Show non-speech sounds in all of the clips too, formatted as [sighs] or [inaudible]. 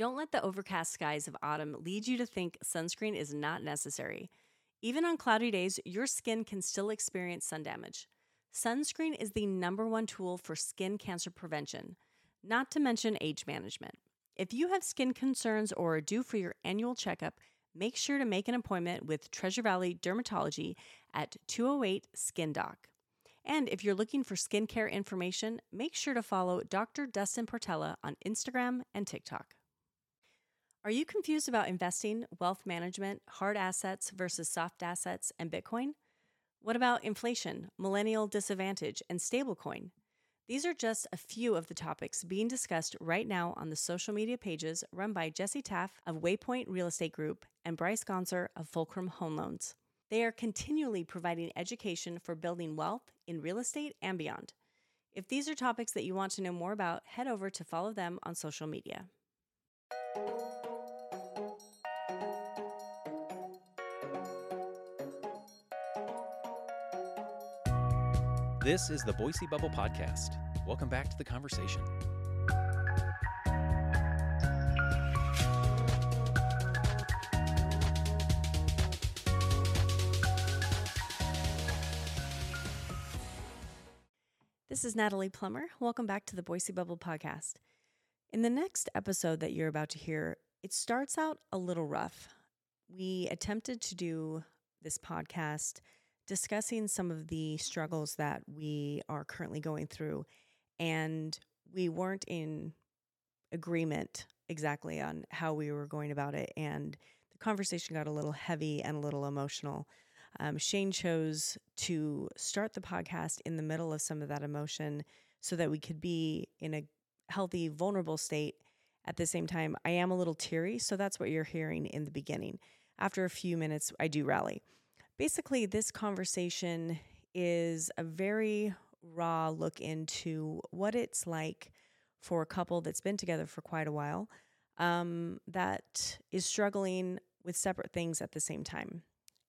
Don't let the overcast skies of autumn lead you to think sunscreen is not necessary. Even on cloudy days, your skin can still experience sun damage. Sunscreen is the number one tool for skin cancer prevention, not to mention age management. If you have skin concerns or are due for your annual checkup, make sure to make an appointment with Treasure Valley Dermatology at 208 Skin Doc. And if you're looking for skincare information, make sure to follow Dr. Dustin Portela on Instagram and TikTok. Are you confused about investing, wealth management, hard assets versus soft assets, and Bitcoin? What about inflation, millennial disadvantage, and stablecoin? These are just a few of the topics being discussed right now on the social media pages run by Jesse Taff of Waypoint Real Estate Group and Bryce Gonser of Fulcrum Home Loans. They are continually providing education for building wealth in real estate and beyond. If these are topics that you want to know more about, head over to follow them on social media. This is the Boise Bubble Podcast. Welcome back to the conversation. This is Natalie Plummer. Welcome back to the Boise Bubble Podcast. In the next episode that you're about to hear, it starts out a little rough. We attempted to do this podcast discussing some of the struggles that we are currently going through, and we weren't in agreement exactly on how we were going about it. And the conversation got a little heavy and a little emotional. Um, Shane chose to start the podcast in the middle of some of that emotion so that we could be in a healthy, vulnerable state. At the same time, I am a little teary, so that's what you're hearing in the beginning. After a few minutes, I do rally. Basically, this conversation is a very raw look into what it's like for a couple that's been together for quite a while um, that is struggling with separate things at the same time.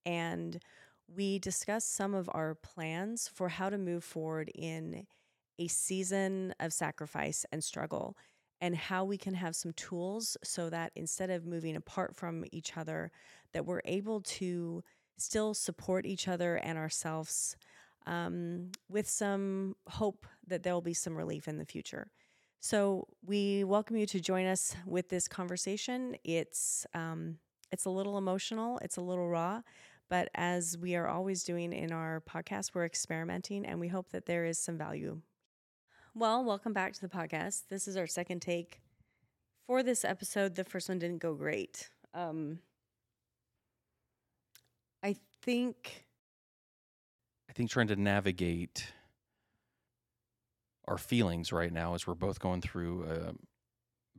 And we discuss some of our plans for how to move forward in a season of sacrifice and struggle and how we can have some tools so that instead of moving apart from each other that we're able to still support each other and ourselves um, with some hope that there will be some relief in the future so we welcome you to join us with this conversation it's um, it's a little emotional it's a little raw but as we are always doing in our podcast, we're experimenting and we hope that there is some value. Well, welcome back to the podcast. This is our second take for this episode. The first one didn't go great. Um, I think. I think trying to navigate our feelings right now as we're both going through a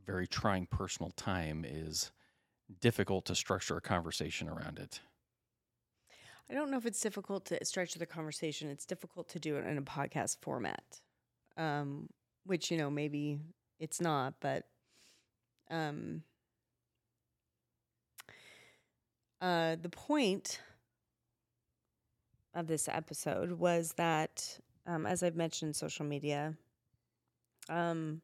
very trying personal time is difficult to structure a conversation around it. I don't know if it's difficult to structure the conversation. It's difficult to do it in a podcast format, um, which you know maybe it's not, but um, uh, the point of this episode was that, um, as I've mentioned in social media, um,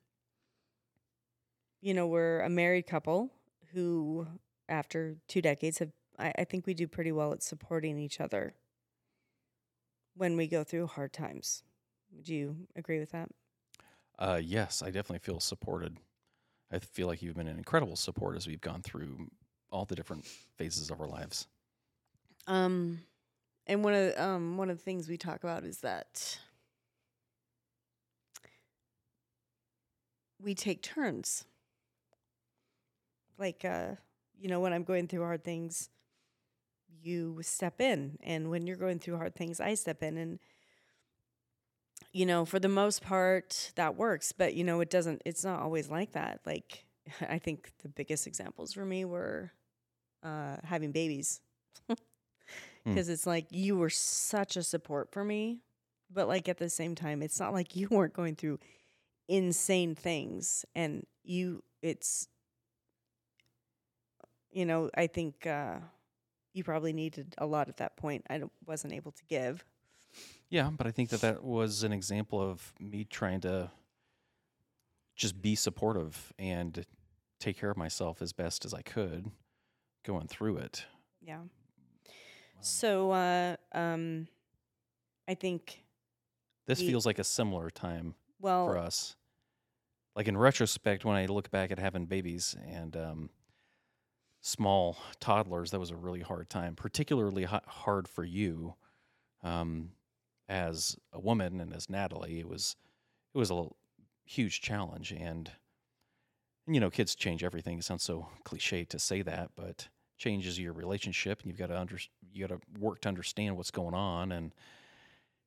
you know, we're a married couple who, after two decades, have I, I think we do pretty well at supporting each other when we go through hard times. Would you agree with that? Uh, yes, I definitely feel supported. I feel like you've been an incredible support as we've gone through all the different phases of our lives. Um, and one of um one of the things we talk about is that we take turns. Like uh, you know, when I'm going through hard things, you step in. And when you're going through hard things i step in. And you know for the most part that works. But you know it doesn't it's not always like that. Like [laughs] i think the biggest examples for me were uh, having babies [laughs] because mm. it's like you were such a support for me but like at the same time it's not like [laughs] you weren't going through insane things and you it's you know i think uh you probably needed a lot at that point. I wasn't able to give. Yeah, but I think that that was an example of me trying to just be supportive and take care of myself as best as I could going through it. Yeah. So, uh, um, I think, this we- feels like a similar time well, for us. Like in retrospect, when I look back at having babies and um, small toddlers, that was a really hard time, particularly ha- hard for you um, as a woman and as Natalie. It was it was a huge challenge, and, and you know, kids change everything. It sounds so cliche to say that, but changes your relationship, and you've got to under you got to work to understand what's going on and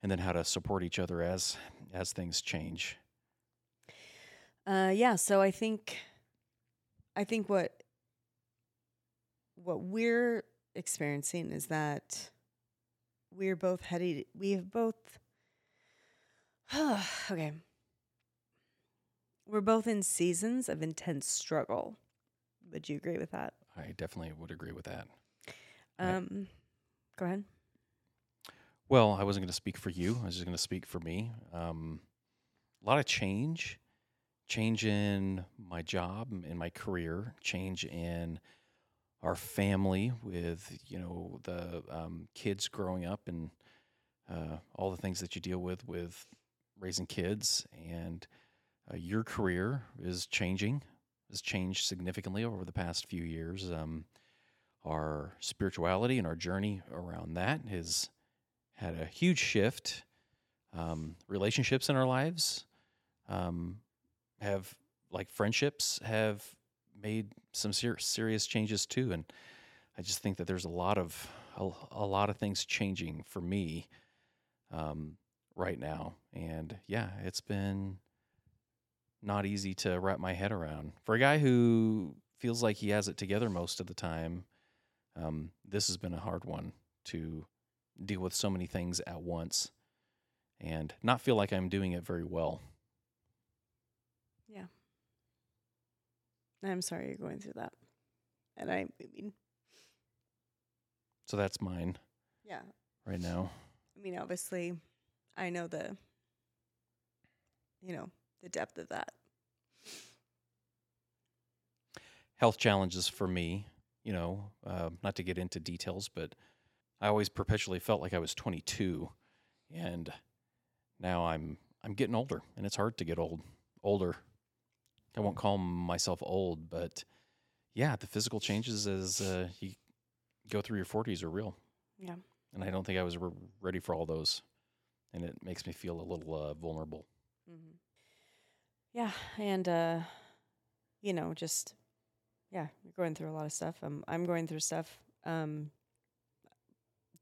and then how to support each other as as things change. Uh, yeah. So I think, I think what what we're experiencing is that we're both headed. We have both. [sighs] okay. We're both in seasons of intense struggle. Would you agree with that? I definitely would agree with that. Um, go ahead. Well, I wasn't going to speak for you. I was just going to speak for me. Um, a lot of change, change in my job, in my career, change in our family with you know the um, kids growing up and uh, all the things that you deal with with raising kids, and uh, your career is changing. Has changed significantly over the past few years. Um, our spirituality and our journey around that has had a huge shift. Um, relationships in our lives um, have, like friendships, have made some ser- serious changes too. And I just think that there's a lot of a, a lot of things changing for me um, right now. And yeah, it's been not easy to wrap my head around for a guy who feels like he has it together most of the time. Um, this has been a hard one to deal with so many things at once and not feel like I'm doing it very well. Yeah. I'm sorry you're going through that. And I, I mean, So that's mine yeah. right now. I mean, obviously, I know the, you know, the depth of that. Health challenges for me, you know, uh, not to get into details, but I always perpetually felt like I was 22, and now I'm I'm getting older, and it's hard to get old older. I won't call myself old, but yeah, the physical changes as uh, you go through your 40s are real. Yeah. and I don't think I was re- ready for all those, and it makes me feel a little uh, vulnerable. Mm-hmm. Yeah, and uh, you know, just yeah, you're going through a lot of stuff. Um, I'm going through stuff. Um,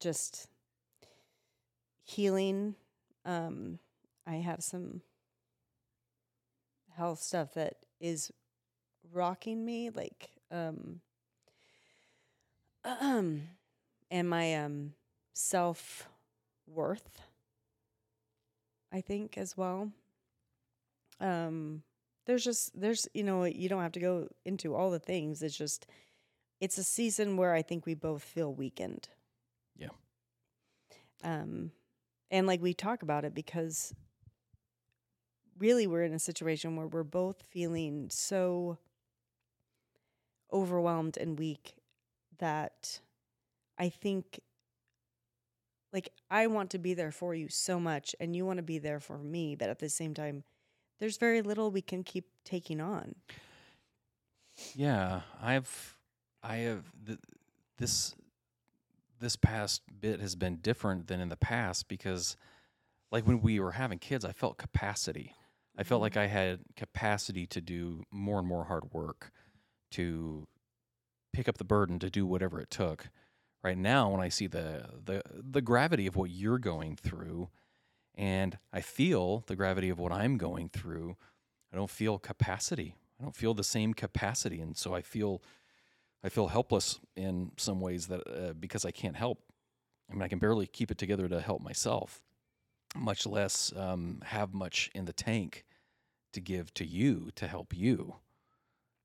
just healing. Um, I have some health stuff that is rocking me, like um, um, [clears throat] and my um self worth. I think as well um there's just there's you know you don't have to go into all the things it's just it's a season where i think we both feel weakened Yeah. um and like we talk about it because really we're in a situation where we're both feeling so overwhelmed and weak that i think like i want to be there for you so much and you want to be there for me but at the same time there's very little we can keep taking on Yeah, I've I have th- this this past bit has been different than in the past because like when we were having kids, I felt capacity. I felt like mm-hmm. I had capacity to do more and more hard work, to pick up the burden, to do whatever it took. Right now, when I see the the the gravity of what you're going through, and I feel the gravity of what I'm going through, I don't feel capacity. I don't feel the same capacity, and so I feel I feel helpless in some ways that uh, because I can't help. I mean, I can barely keep it together to help myself, much less um, have much in the tank to give to you to help you,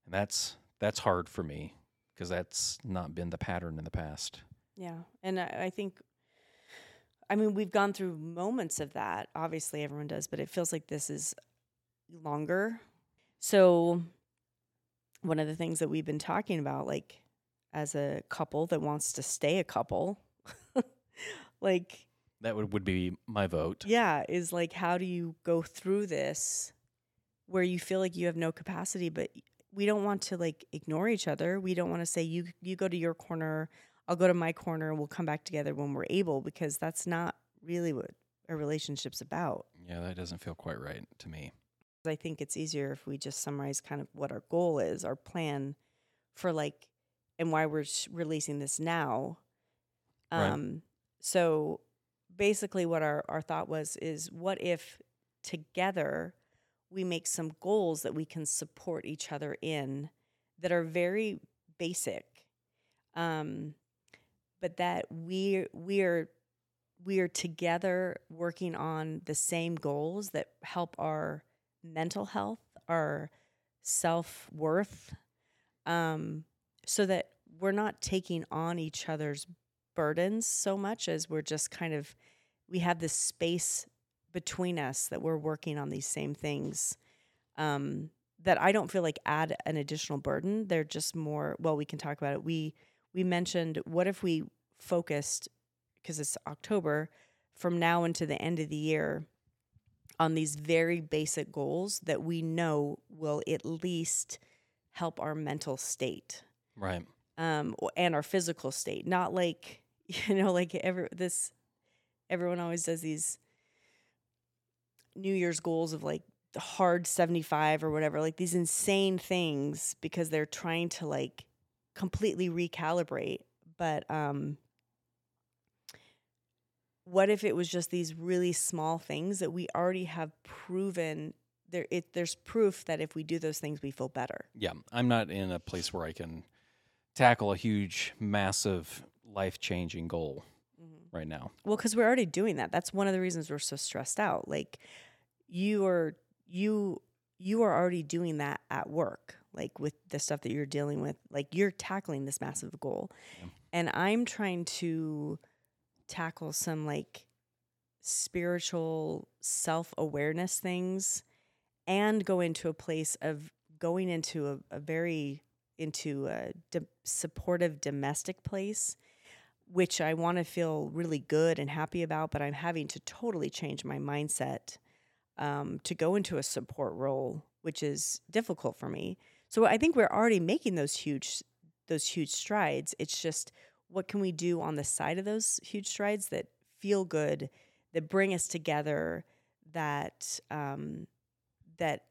and that's that's hard for me because that's not been the pattern in the past. Yeah. And I, I think, I mean, we've gone through moments of that. Obviously, everyone does, but it feels like this is longer. So one of the things that we've been talking about, like as a couple that wants to stay a couple, [laughs] like, That would, would be my vote. yeah, is like, how do you go through this where you feel like you have no capacity, but we don't want to like ignore each other. We don't want to say you you go to your corner, I'll go to my corner, and we'll come back together when we're able, because that's not really what a relationship's about. Yeah, that doesn't feel quite right to me. I think it's easier if we just summarize kind of what our goal is, our plan for like, and why we're sh- releasing this now. Right. Um, so basically, what our, our thought was is what if together we make some goals that we can support each other in that are very basic, um, but that we we are we are together working on the same goals that help our mental health, our self worth, um, so that we're not taking on each other's burdens so much as we're just kind of, we have this space between us that we're working on these same things um, that I don't feel like add an additional burden. They're just more, well, we can talk about it. We, we mentioned what if we focused, because it's October, from now into the end of the year on these very basic goals that we know will at least help our mental state Right. um, and our physical state. Not like [laughs] you know, like every this everyone always does these New Year's goals of like hard seventy five or whatever, like these insane things because they're trying to like completely recalibrate. But um, what if it was just these really small things that we already have proven there? It, there's proof that if we do those things, we feel better. Yeah, I'm not in a place where I can tackle a huge, massive, life changing goal right now. Well, because we're already doing that. That's one of the reasons we're so stressed out. Like you are you you are already doing that at work, like with the stuff that you're dealing with. Like you're tackling this massive goal. Yeah. And I'm trying to tackle some like spiritual self-awareness things and go into a place of going into a, a very into a do- supportive domestic place which I want to feel really good and happy about, but I'm having to totally change my mindset um, to go into a support role, which is difficult for me. So I think we're already making those huge, those huge strides. It's just what can we do on the side of those huge strides that feel good, that bring us together, that um, that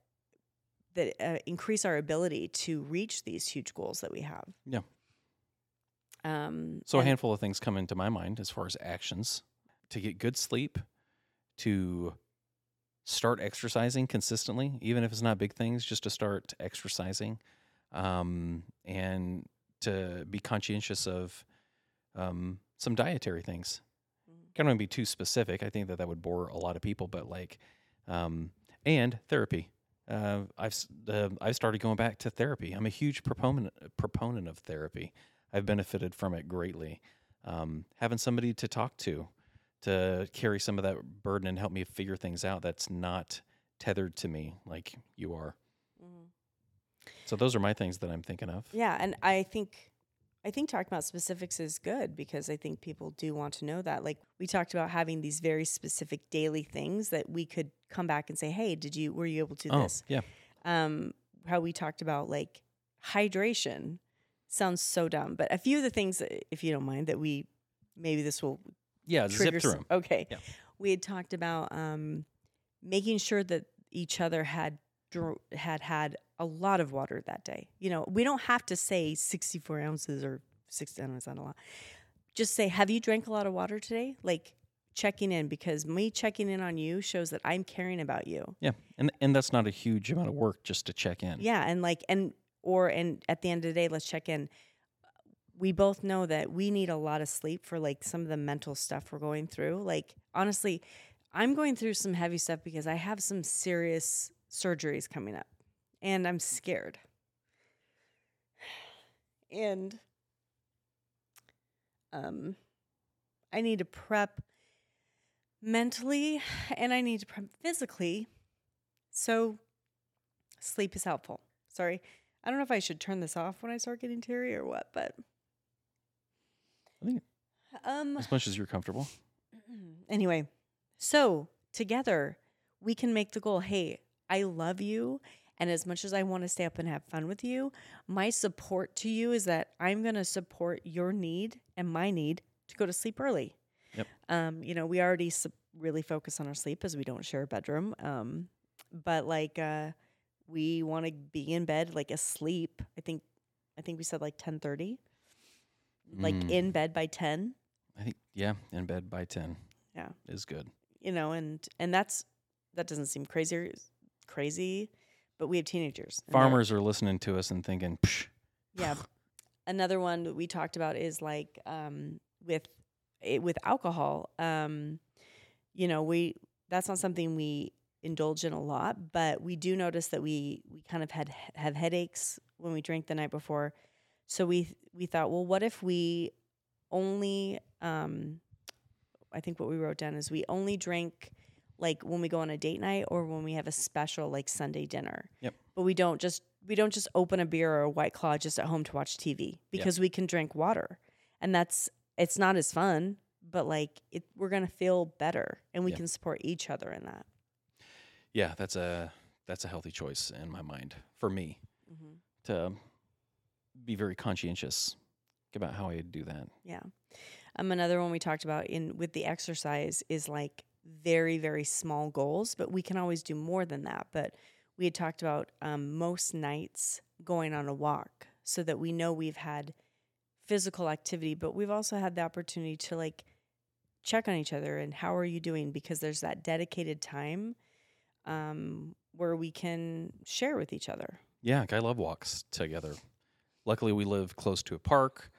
that uh, increase our ability to reach these huge goals that we have. Yeah. Um, So, a handful of things come into my mind as far as actions to get good sleep, to start exercising consistently, even if it's not big things, just to start exercising, um, and to be conscientious of um, some dietary things. I don't want to be too specific. I think that that would bore a lot of people, but like, um, and therapy. Uh, I've uh, I've started going back to therapy. I'm a huge proponent proponent of therapy. I've benefited from it greatly. Um, having somebody to talk to, to carry some of that burden and help me figure things out that's not tethered to me like you are. Mhm. So those are my things that I'm thinking of. Yeah, and I think I think talking about specifics is good because I think people do want to know that. Like we talked about having these very specific daily things that we could come back and say, "Hey, did you were you able to do Oh, this?" yeah. Um, how we talked about like hydration sounds so dumb, but a few of the things, that, if you don't mind, that we maybe this will Yeah, trigger zip through some- 'em. Okay. Yeah. We had talked about um, making sure that each other had dr- had had a lot of water that day. You know, we don't have to say 64 ounces or 60, I don't know, it's not a lot. Just say, have you drank a lot of water today? Like checking in because me checking in on you shows that I'm caring about you. Yeah, and and that's not a huge amount of work just to check in. Yeah, and like and or and at the end of the day, let's check in. We both know that we need a lot of sleep for like some of the mental stuff we're going through. Like honestly, I'm going through some heavy stuff because I have some serious surgeries coming up and I'm scared. [sighs] And um I need to prep mentally and I need to prep physically. So sleep is helpful. Sorry. I don't know if I should turn this off when I start getting teary or what, but I think um as much as you're comfortable. [clears throat] anyway, so together we can make the goal, hey, I love you and as much as I want to stay up and have fun with you, my support to you is that I'm going to support your need and my need to go to sleep early. Yep. Um, you know, we already su- really focus on our sleep as we don't share a bedroom. Um, but like uh we want to be in bed like asleep. I think I think we said like 10:30. Like Mm. in bed by 10, I think yeah, in bed by ten. Yeah. is good. you know, and and that's that doesn't seem crazy crazy, but we have teenagers. and they're- Farmers are listening to us and thinking, Psh, Yeah. [sighs] Another one that we talked about is like um, with it, with alcohol. Um, you know, we that's not something we indulge in a lot, but we do notice that we we kind of had have headaches when we drink the night before. So we we thought, well, what if we only um, I think what we wrote down is we only drink like when we go on a date night or when we have a special like Sunday dinner. Yep. But we don't just we don't just open a beer or a white claw just at home to watch TV because we can drink water. And that's it's not as fun, but like it we're going to feel better and we Yeah. can support each other in that. yeah, that's a that's a healthy choice in my mind for me Mm-hmm. to be very conscientious about how I do that. Yeah. Um, another one we talked about in with the exercise is like very very small goals, but we can always do more than that. But we had talked about um, most nights going on a walk so that we know we've had physical activity, but we've also had the opportunity to like check on each other and how are you doing because there's that dedicated time um, where we can share with each other. Yeah, I love walks together. Luckily, we live close to a park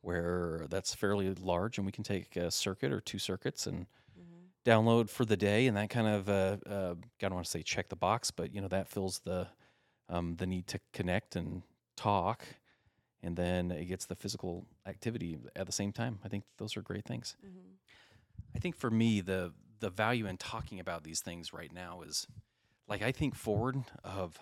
where that's fairly large, and we can take a circuit or two circuits and download for the day, and that kind of uh, uh, I don't want to say check the box, but you know that fills the um, the need to connect and talk, and then it gets the physical activity at the same time. I think those are great things. I think for me, the the value in talking about these things right now is like I think forward of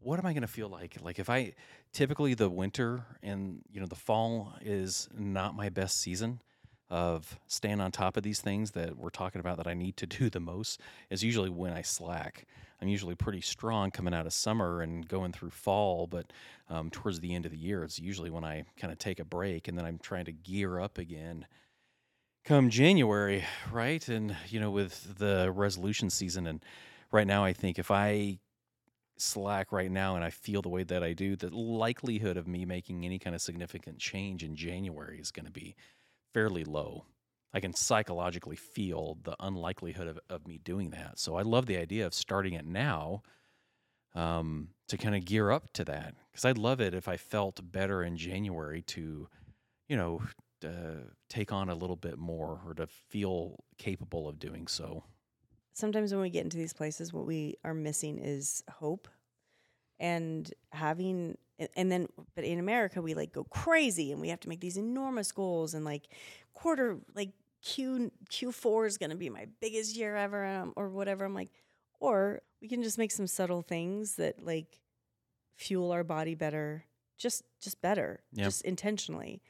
what am I going to feel like? Like if I typically the winter and you know the fall is not my best season of staying on top of these things that we're talking about that I need to do the most is usually when I slack. I'm usually pretty strong coming out of summer and going through fall, but um, towards the end of the year, it's usually when I kind of take a break and then I'm trying to gear up again come January, right? And you know, with the resolution season, and right now, I think if I slack right now and I feel the way that I do, the likelihood of me making any kind of significant change in January is going to be fairly low. I can psychologically feel the unlikelihood of, of me doing that. So I love the idea of starting it now um, to kind of gear up to that. Because I'd love it if I felt better in January to, you know, uh, take on a little bit more or to feel capable of doing so. Sometimes when we get into these places, what we are missing is hope and having, and then, but in America, we like go crazy and we have to make these enormous goals and like quarter, like Q, Q4 is going to be my biggest year ever um, or whatever. I'm like, or we can just make some subtle things that like fuel our body better, just, just better, Yeah. just intentionally.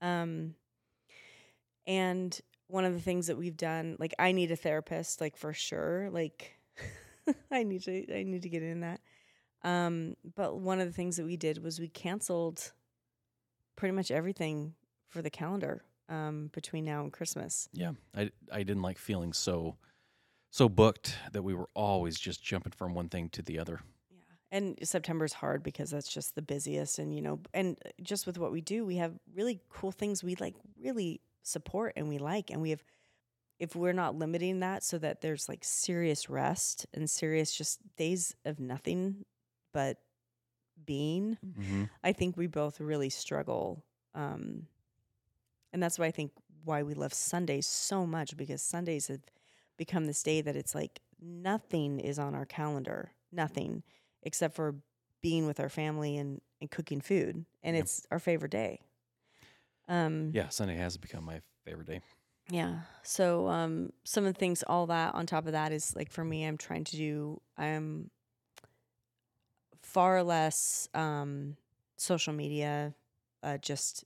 Um, and one of the things that we've done, like I need a therapist, like for sure. Like [laughs] I need to I need to get in that. Um, but one of the things that we did was we canceled pretty much everything for the calendar um, between now and Christmas. Yeah, I I didn't like feeling so so booked that we were always just jumping from one thing to the other. Yeah. And September's hard because that's just the busiest and you know and just with what we do, we have really cool things we like really support and we like and we have if we're not limiting that so that there's like serious rest and serious just days of nothing but being, Mm-hmm. I think we both really struggle um and that's why I think why we love Sundays so much because Sundays have become this day that it's like nothing is on our calendar, nothing except for being with our family and, and cooking food. And Yep. it's our favorite day. Um, Yeah, Sunday has become my favorite day. yeah. So um, some of the things, all that on top of that is like for me, I'm trying to do, I'm far less um, social media. Uh, just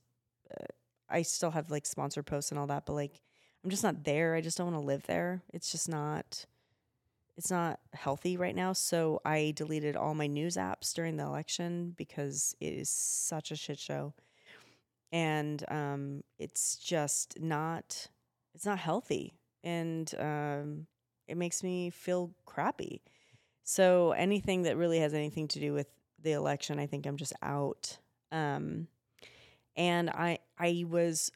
uh, I still have like sponsored posts and all that, but like I'm just not there. I just don't want to live there. It's just not. It's not healthy right now. So I deleted all my news apps during the election because it is such a shit show, and um, it's just not. It's not healthy, and um, it makes me feel crappy. So anything that really has anything to do with the election, I think I'm just out. Um, and I I was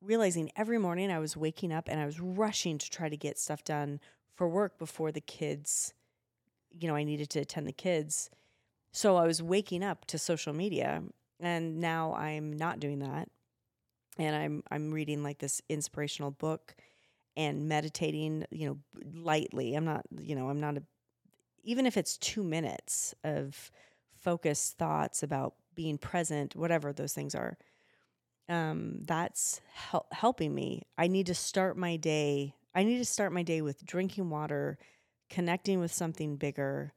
realizing every morning I was waking up and I was rushing to try to get stuff done for work before the kids, you know, I needed to attend the kids. So I was waking up to social media and now I'm not doing that. And I'm I'm reading like this inspirational book and meditating, you know, lightly. I'm not, you know, I'm not a even if it's 2 minutes of focused thoughts about being present, whatever those things are um, that's hel- helping me. I need to start my day. I need to start my day with drinking water, connecting with something bigger,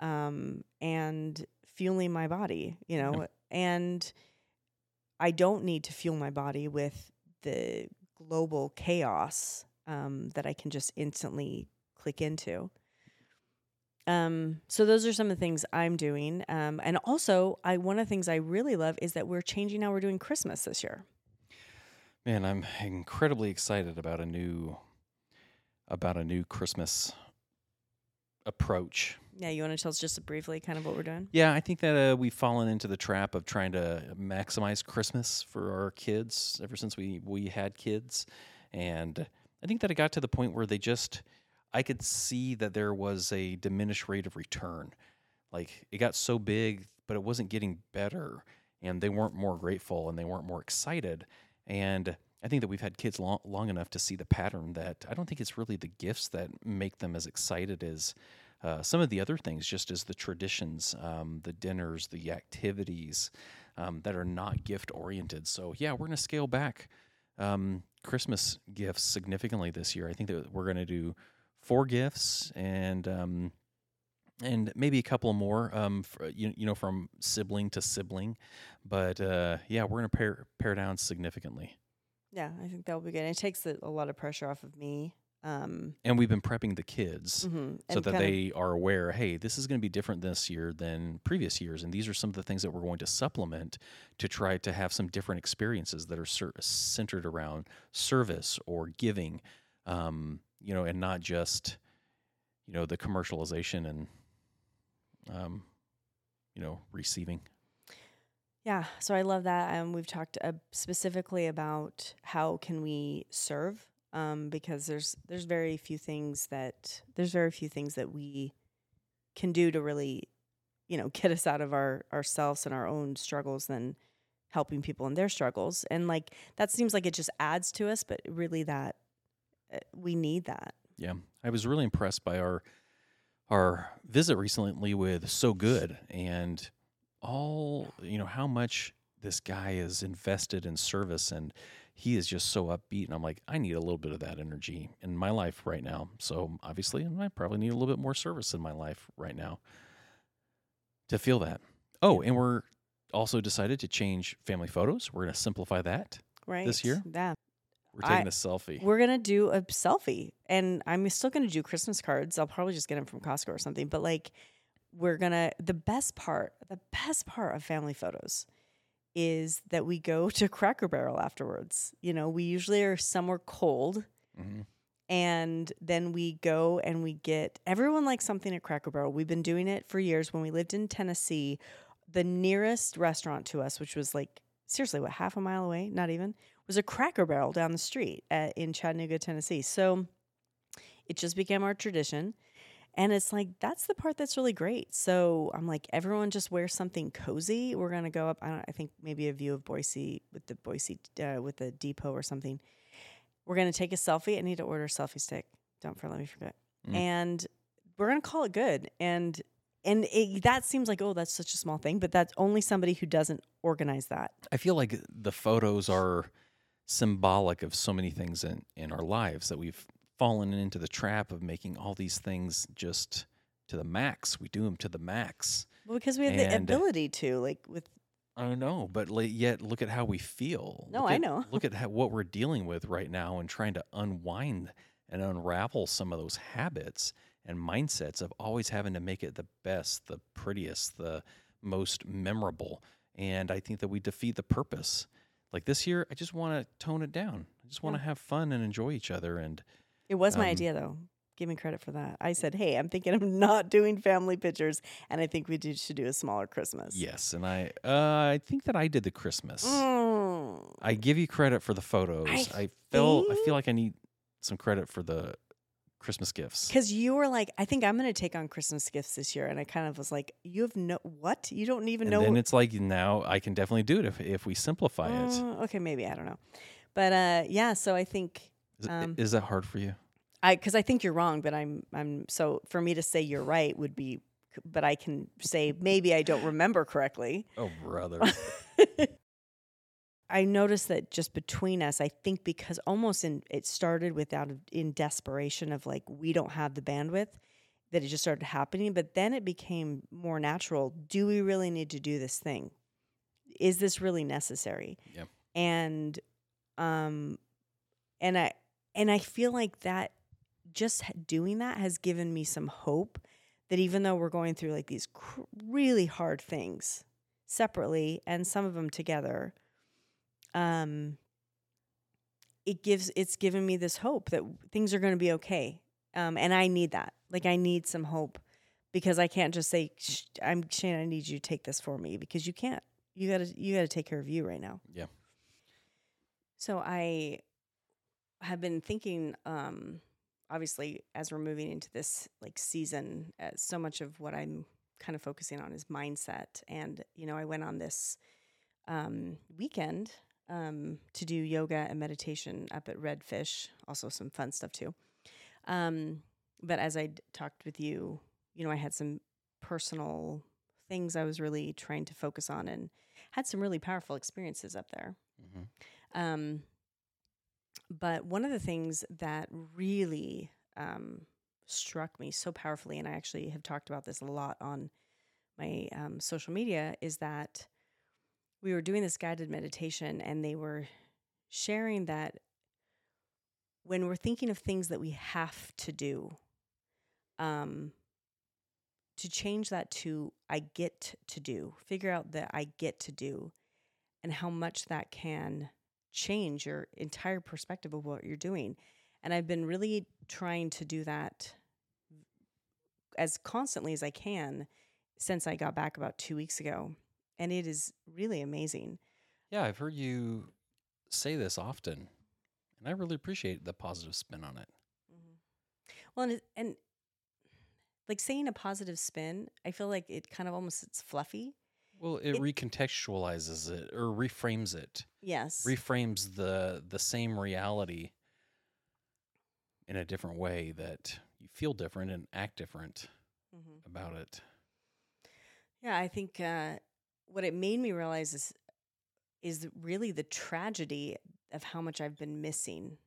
um, and fueling my body. You know. And I don't need to fuel my body with the global chaos um, that I can just instantly click into. Um, so those are some of the things I'm doing. Um, and also, I one of the things I really love is that we're changing how we're doing Christmas this year. Man, I'm incredibly excited about a new about a new Christmas approach. Yeah, you want to tell us just briefly kind of what we're doing? Yeah, I think that uh, we've fallen into the trap of trying to maximize Christmas for our kids ever since we we had kids, and I think that it got to the point where they just I could see that there was a diminished rate of return. Like it got so big, but it wasn't getting better, and they weren't more grateful and they weren't more excited. And I think that we've had kids long, long enough to see the pattern that I don't think it's really the gifts that make them as excited as uh, some of the other things, just as the traditions, um, the dinners, the activities um, that are not gift oriented. So, yeah, we're going to scale back um, Christmas gifts significantly this year. I think that we're going to do four gifts and um, and maybe a couple more um, for, you, you know from sibling to sibling but uh, yeah we're gonna pare pare down significantly yeah i think that will be good it takes a, a lot of pressure off of me um, and we've been prepping the kids mm-hmm. so that they are aware hey this is going to be different this year than previous years and these are some of the things that we're going to supplement to try to have some different experiences that are ser- centered around service or giving um, you know, and not just, you know, the commercialization and, um, you know, receiving. Yeah, so I love that. Um, we've talked uh, specifically about how can we serve, um, because there's there's very few things that there's very few things that we can do to really, you know, get us out of our ourselves and our own struggles than helping people in their struggles. And like that seems like it just adds to us, but really that uh, we need that. Yeah, I was really impressed by our our visit recently with So Good and all you know how much this guy is invested in service and he is just so upbeat and I'm like I need a little bit of that energy in my life right now. So obviously I probably need a little bit more service in my life right now to feel that. Oh, and we're also decided to change family photos. We're going to simplify that right. this year. Yeah. We're taking I, a selfie. We're gonna do a selfie, and I'm still gonna do Christmas cards. I'll probably just get them from Costco or something. But like, we're gonna. The best part, the best part of family photos, is that we go to Cracker Barrel afterwards. You know, we usually are somewhere cold. Mm-hmm. And then we go and we get everyone likes something at Cracker Barrel. We've been doing it for years. When we lived in Tennessee, the nearest restaurant to us, which was like seriously, what half a mile away, not even, was a Cracker Barrel down the street at, in Chattanooga, Tennessee. So it just became our tradition. And it's like, that's the part that's really great. So I'm like, everyone just wear something cozy. We're going to go up, I, don't, I think maybe a view of Boise with the Boise, uh, with the depot or something. We're going to take a selfie. I need to order a selfie stick. Don't for let me forget. Mm. And we're going to call it good. And and it, that seems like oh that's such a small thing but that's only somebody who doesn't organize that i feel like the photos are symbolic of so many things in, in our lives that we've fallen into the trap of making all these things just to the max. We do them to the max. Well, because we have the ability to, like with I don't know, but yet look at how we feel. No, Look I at- know. Look at how, what we're dealing with right now and trying to unwind and unravel some of those habits and mindsets of always having to make it the best, the prettiest, the most memorable. And I think that we defeat the purpose. Like this year, I just want to tone it down. I just want to Yeah. have fun and enjoy each other. And it was my Um, idea though. Give me credit for that. I said, "Hey, I'm thinking of [laughs] not doing family pictures, and I think we do, should do a smaller Christmas." yes, and I, uh, I think that I did the Christmas. Mm. I give you credit for the photos. I I, felt I feel like I need some credit for the Christmas gifts. Because you were like, I think I'm going to take on Christmas gifts this year, and I kind of was like, you have no what? You don't even know. And know. then it's like now I can definitely do it if if we simplify it. Mm, okay, maybe I don't know, but uh, yeah. So I think Is, um, is that hard for you? I because I think you're wrong, but I'm I'm so for me to say you're right would be, but I can say maybe I don't remember correctly. Oh brother. [laughs] I noticed that just between us, I think because almost in it started without in desperation of like we don't have the bandwidth that it just started happening, but then it became more natural. Do we really need to do this thing? Is this really necessary? Yeah. And um and I and I feel like that just doing that has given me some hope that even though we're going through like these cr- really hard things separately and some of them together um it gives it's given me this hope that things are going to be okay um and i need that. Like i need some hope because i can't just say i'm shane i need you to take this for me because you can't. You gotta you gotta take care of you right now. Yeah. so i have been thinking um obviously as we're moving into this like season uh, so much of what i'm kind of focusing on is mindset. And you know i went on this um, weekend um, to do yoga and meditation up at redfish also some fun stuff too. Um, but as i talked with you you know i had some personal things i was really trying to focus on and had some really powerful experiences up there. Hmm um, but one of the things that really um, struck me so powerfully, and I actually have talked about this a lot on my um, social media, is that we were doing this guided meditation and they were sharing that when we're thinking of things that we have to do, um, to change that to I get to do, figure out that I get to do, and how much that can change your entire perspective of what you're doing. And I've been really trying to do that as constantly as I can since I got back about two weeks ago. And it is really amazing. Yeah, I've heard you say this often, and I really appreciate the positive spin on it. Mm-hmm. Well, and, and like saying a positive spin, I feel like it kind of almost it's fluffy. Well, it, It- recontextualizes it or reframes it. Yes. reframes the the same reality in a different way that you feel different and act different Mhm. about it. Yeah, I think uh, what it made me realize is is really the tragedy of how much I've been missing,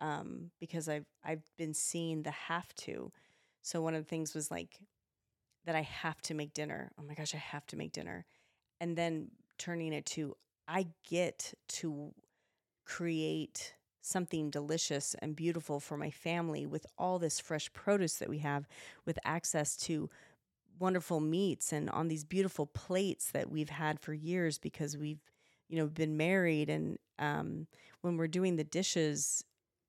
um, because I've I've been seeing the have to. So one of the things was like that I have to make dinner. Oh my gosh, I have to make dinner, and then turning it to I get to create something delicious and beautiful for my family with all this fresh produce that we have, with access to wonderful meats and on these beautiful plates that we've had for years because we've you know been married and um, when we're doing the dishes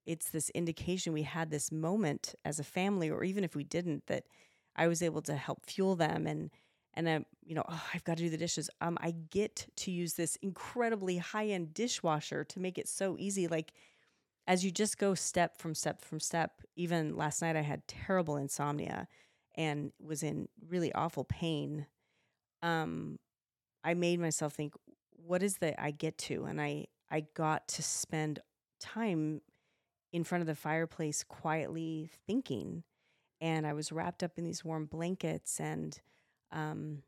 it's this indication we had this moment as a family or even if we didn't that i was able to help fuel them and and i you know oh, i've got to do the dishes. Um i get to use this incredibly high end dishwasher to make it so easy. Like as you just go step from step from step even last night i had terrible insomnia and was in really awful pain. Um i made myself think what is that i get to? And i i got to spend time in front of the fireplace quietly thinking and i was wrapped up in these warm blankets and um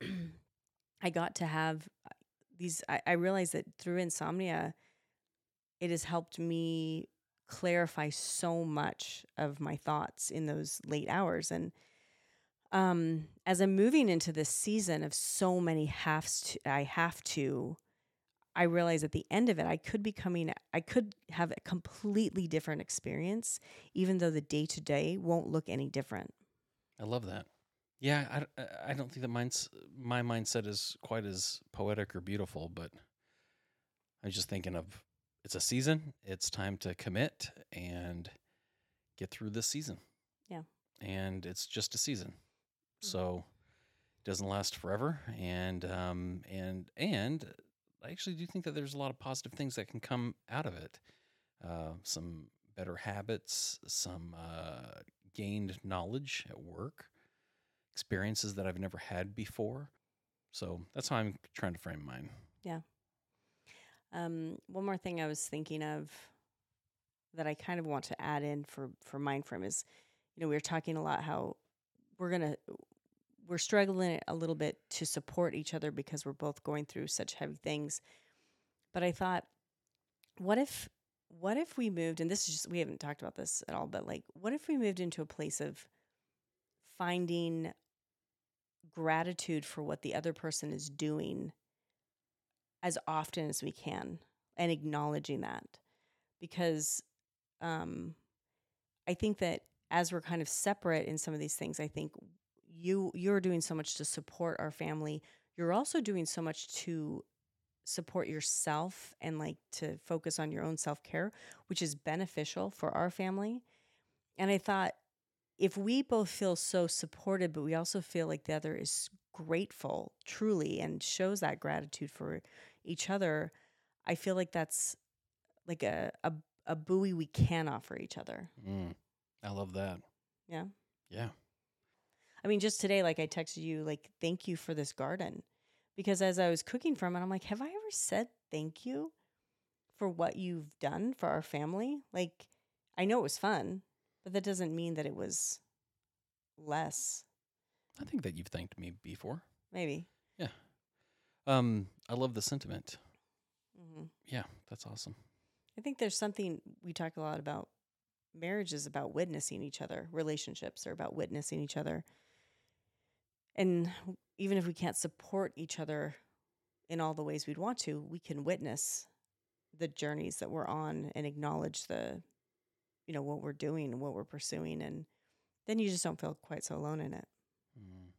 [clears throat] i got to have uh, these I, I realized that through insomnia it has helped me clarify so much of my thoughts in those late hours and um, as I'm moving into this season of so many halves, to, I have to. I realize at the end of it, I could be coming. I could have a completely different experience, even though the day to day won't look any different. I love that. Yeah, I, I- don't think that mine's my mindset is quite as poetic or beautiful, but I was just thinking of it's a season. It's time to commit and get through this season. Yeah. and it's just a season, Mhm. so it doesn't last forever. And um and and I actually do think that there's a lot of positive things that can come out of it. Uh, some better habits, some uh, gained knowledge at work, experiences that I've never had before. So that's how I'm trying to frame mine. Yeah. Um, one more thing I was thinking of that I kind of want to add in for for Mindframe is, you know, we were talking a lot how we're gonna we're struggling a little bit to support each other because we're both going through such heavy things. But I thought, what if what if we moved and this is just we haven't talked about this at all, but like what if we moved into a place of finding gratitude for what the other person is doing as often as we can and acknowledging that because um, I think that as we're kind of separate in some of these things, I think you you're doing so much to support our family. You're also doing so much to support yourself and like to focus on your own self-care, which is beneficial for our family. And I thought if we both feel so supported, but we also feel like the other is grateful truly and shows that gratitude for each other, I feel like that's like a, a, a buoy we can offer each other. Mm, I love that. Yeah. Yeah. I mean, just today, like I texted you, like, thank you for this garden. Because as I was cooking from it, I'm like, have I ever said thank you for what you've done for our family? Like, I know it was fun, but that doesn't mean that it was less, I think that you've thanked me before. maybe. Yeah. Um, I love the sentiment. Mm-hmm. Yeah, that's awesome. I think there's something we talk a lot about. Marriage is about witnessing each other. Relationships are about witnessing each other. And even if we can't support each other in all the ways we'd want to, we can witness the journeys that we're on and acknowledge the, you know, what we're doing and what we're pursuing. And then you just don't feel quite so alone in it. Mm,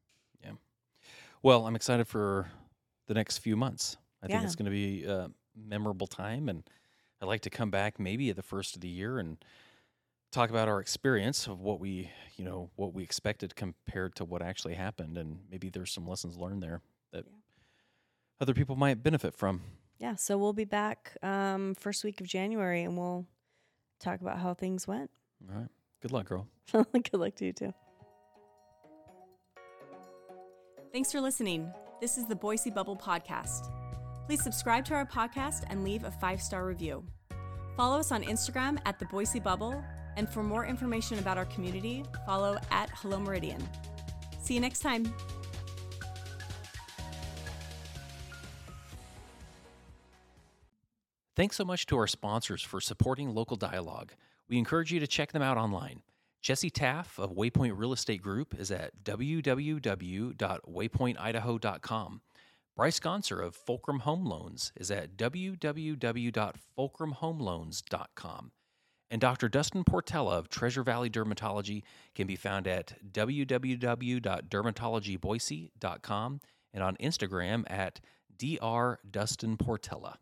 yeah. Well, I'm excited for the next few months. I think it's going to be a memorable time, and I'd like to come back maybe at the first of the year and talk about our experience of what we, you know, what we expected compared to what actually happened, and maybe there's some lessons learned there that Yeah. other people might benefit from. Yeah. So we'll be back um, first week of January and we'll talk about how things went. All right. Good luck, girl. [laughs] Good luck to you too. Thanks for listening. This is the Boise Bubble Podcast. Please subscribe to our podcast and leave a five star review. Follow us on Instagram at the Boise Bubble, and for more information about our community, follow at Hello Meridian. See you next time. Thanks so much to our sponsors for supporting local dialogue. We encourage you to check them out online. Jesse Taff of Waypoint Real Estate Group is at www.waypointidaho.com. Bryce Gonser of Fulcrum Home Loans is at www.fulcrumhomeloans.com. And Dr. Dustin Portela of Treasure Valley Dermatology can be found at www.dermatologyboise.com and on Instagram at drdustinportela.